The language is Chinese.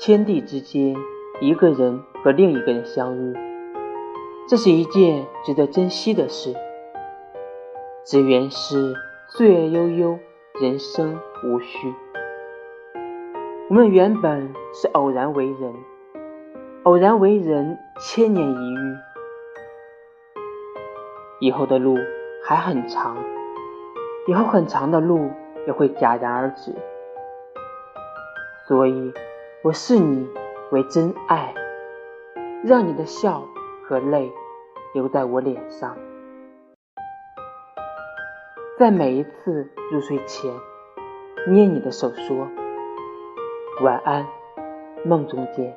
天地之间，一个人和另一个人相遇，这是一件值得珍惜的事。只缘是岁月悠悠，人生无序。我们原本是偶然为人，偶然为人，千年一遇。以后的路还很长，以后很长的路也会戛然而止。所以，我视你为真爱，让你的笑和泪流在我脸上，在每一次入睡前，捏你的手说：“晚安，梦中见。”